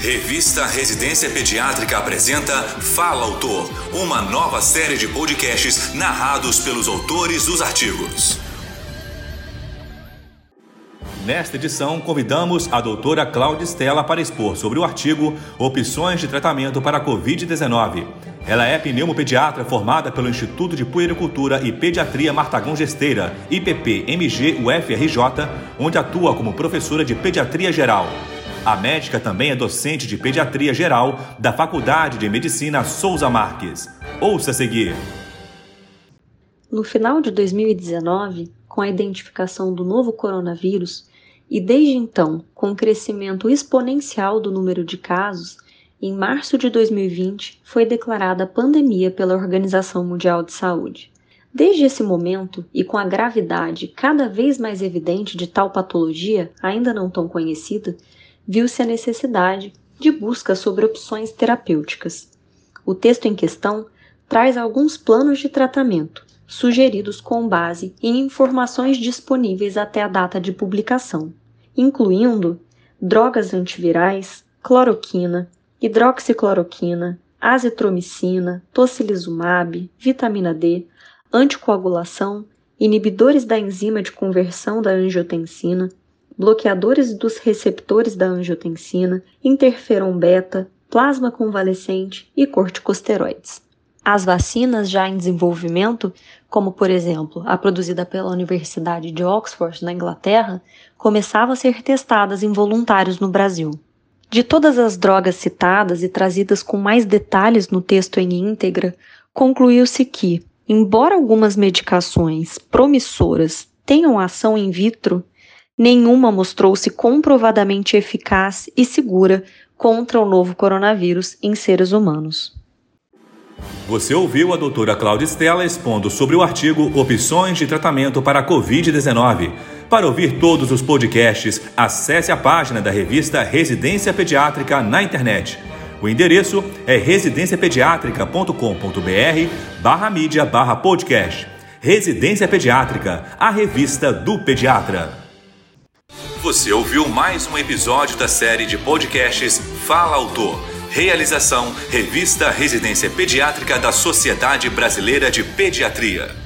Revista Residência Pediátrica apresenta Fala Autor, uma nova série de podcasts narrados pelos autores dos artigos. Nesta edição, convidamos a doutora Cláudia Stella para expor sobre o artigo Opções de Tratamento para a Covid-19. Ela é pneumopediatra formada pelo Instituto de Puericultura e Pediatria Martagão Gesteira, IPP-MG-UFRJ, onde atua como professora de Pediatria Geral. A médica também é docente de pediatria geral da Faculdade de Medicina Souza Marques. Ouça a seguir. No final de 2019, com a identificação do novo coronavírus, e desde então, com o crescimento exponencial do número de casos, em março de 2020 foi declarada pandemia pela Organização Mundial de Saúde. Desde esse momento, e com a gravidade cada vez mais evidente de tal patologia, ainda não tão conhecida, viu-se a necessidade de busca sobre opções terapêuticas. O texto em questão traz alguns planos de tratamento, sugeridos com base em informações disponíveis até a data de publicação, incluindo drogas antivirais, cloroquina, hidroxicloroquina, azitromicina, tocilizumab, vitamina D, anticoagulação, inibidores da enzima de conversão da angiotensina, bloqueadores dos receptores da angiotensina, interferon beta, plasma convalescente e corticosteroides. As vacinas já em desenvolvimento, como por exemplo a produzida pela Universidade de Oxford, na Inglaterra, começavam a ser testadas em voluntários no Brasil. De todas as drogas citadas e trazidas com mais detalhes no texto em íntegra, concluiu-se que, embora algumas medicações promissoras tenham ação in vitro, nenhuma mostrou-se comprovadamente eficaz e segura contra o novo coronavírus em seres humanos. Você ouviu a doutora Cláudia Stella expondo sobre o artigo Opções de Tratamento para a Covid-19. Para ouvir todos os podcasts, acesse a página da revista Residência Pediátrica na internet. O endereço é residenciapediatrica.com.br barra mídia barra podcast. Residência Pediátrica, a revista do pediatra. Você ouviu mais um episódio da série de podcasts Fala Autor. Realização: Revista Residência Pediátrica da Sociedade Brasileira de Pediatria.